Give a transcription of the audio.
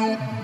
You.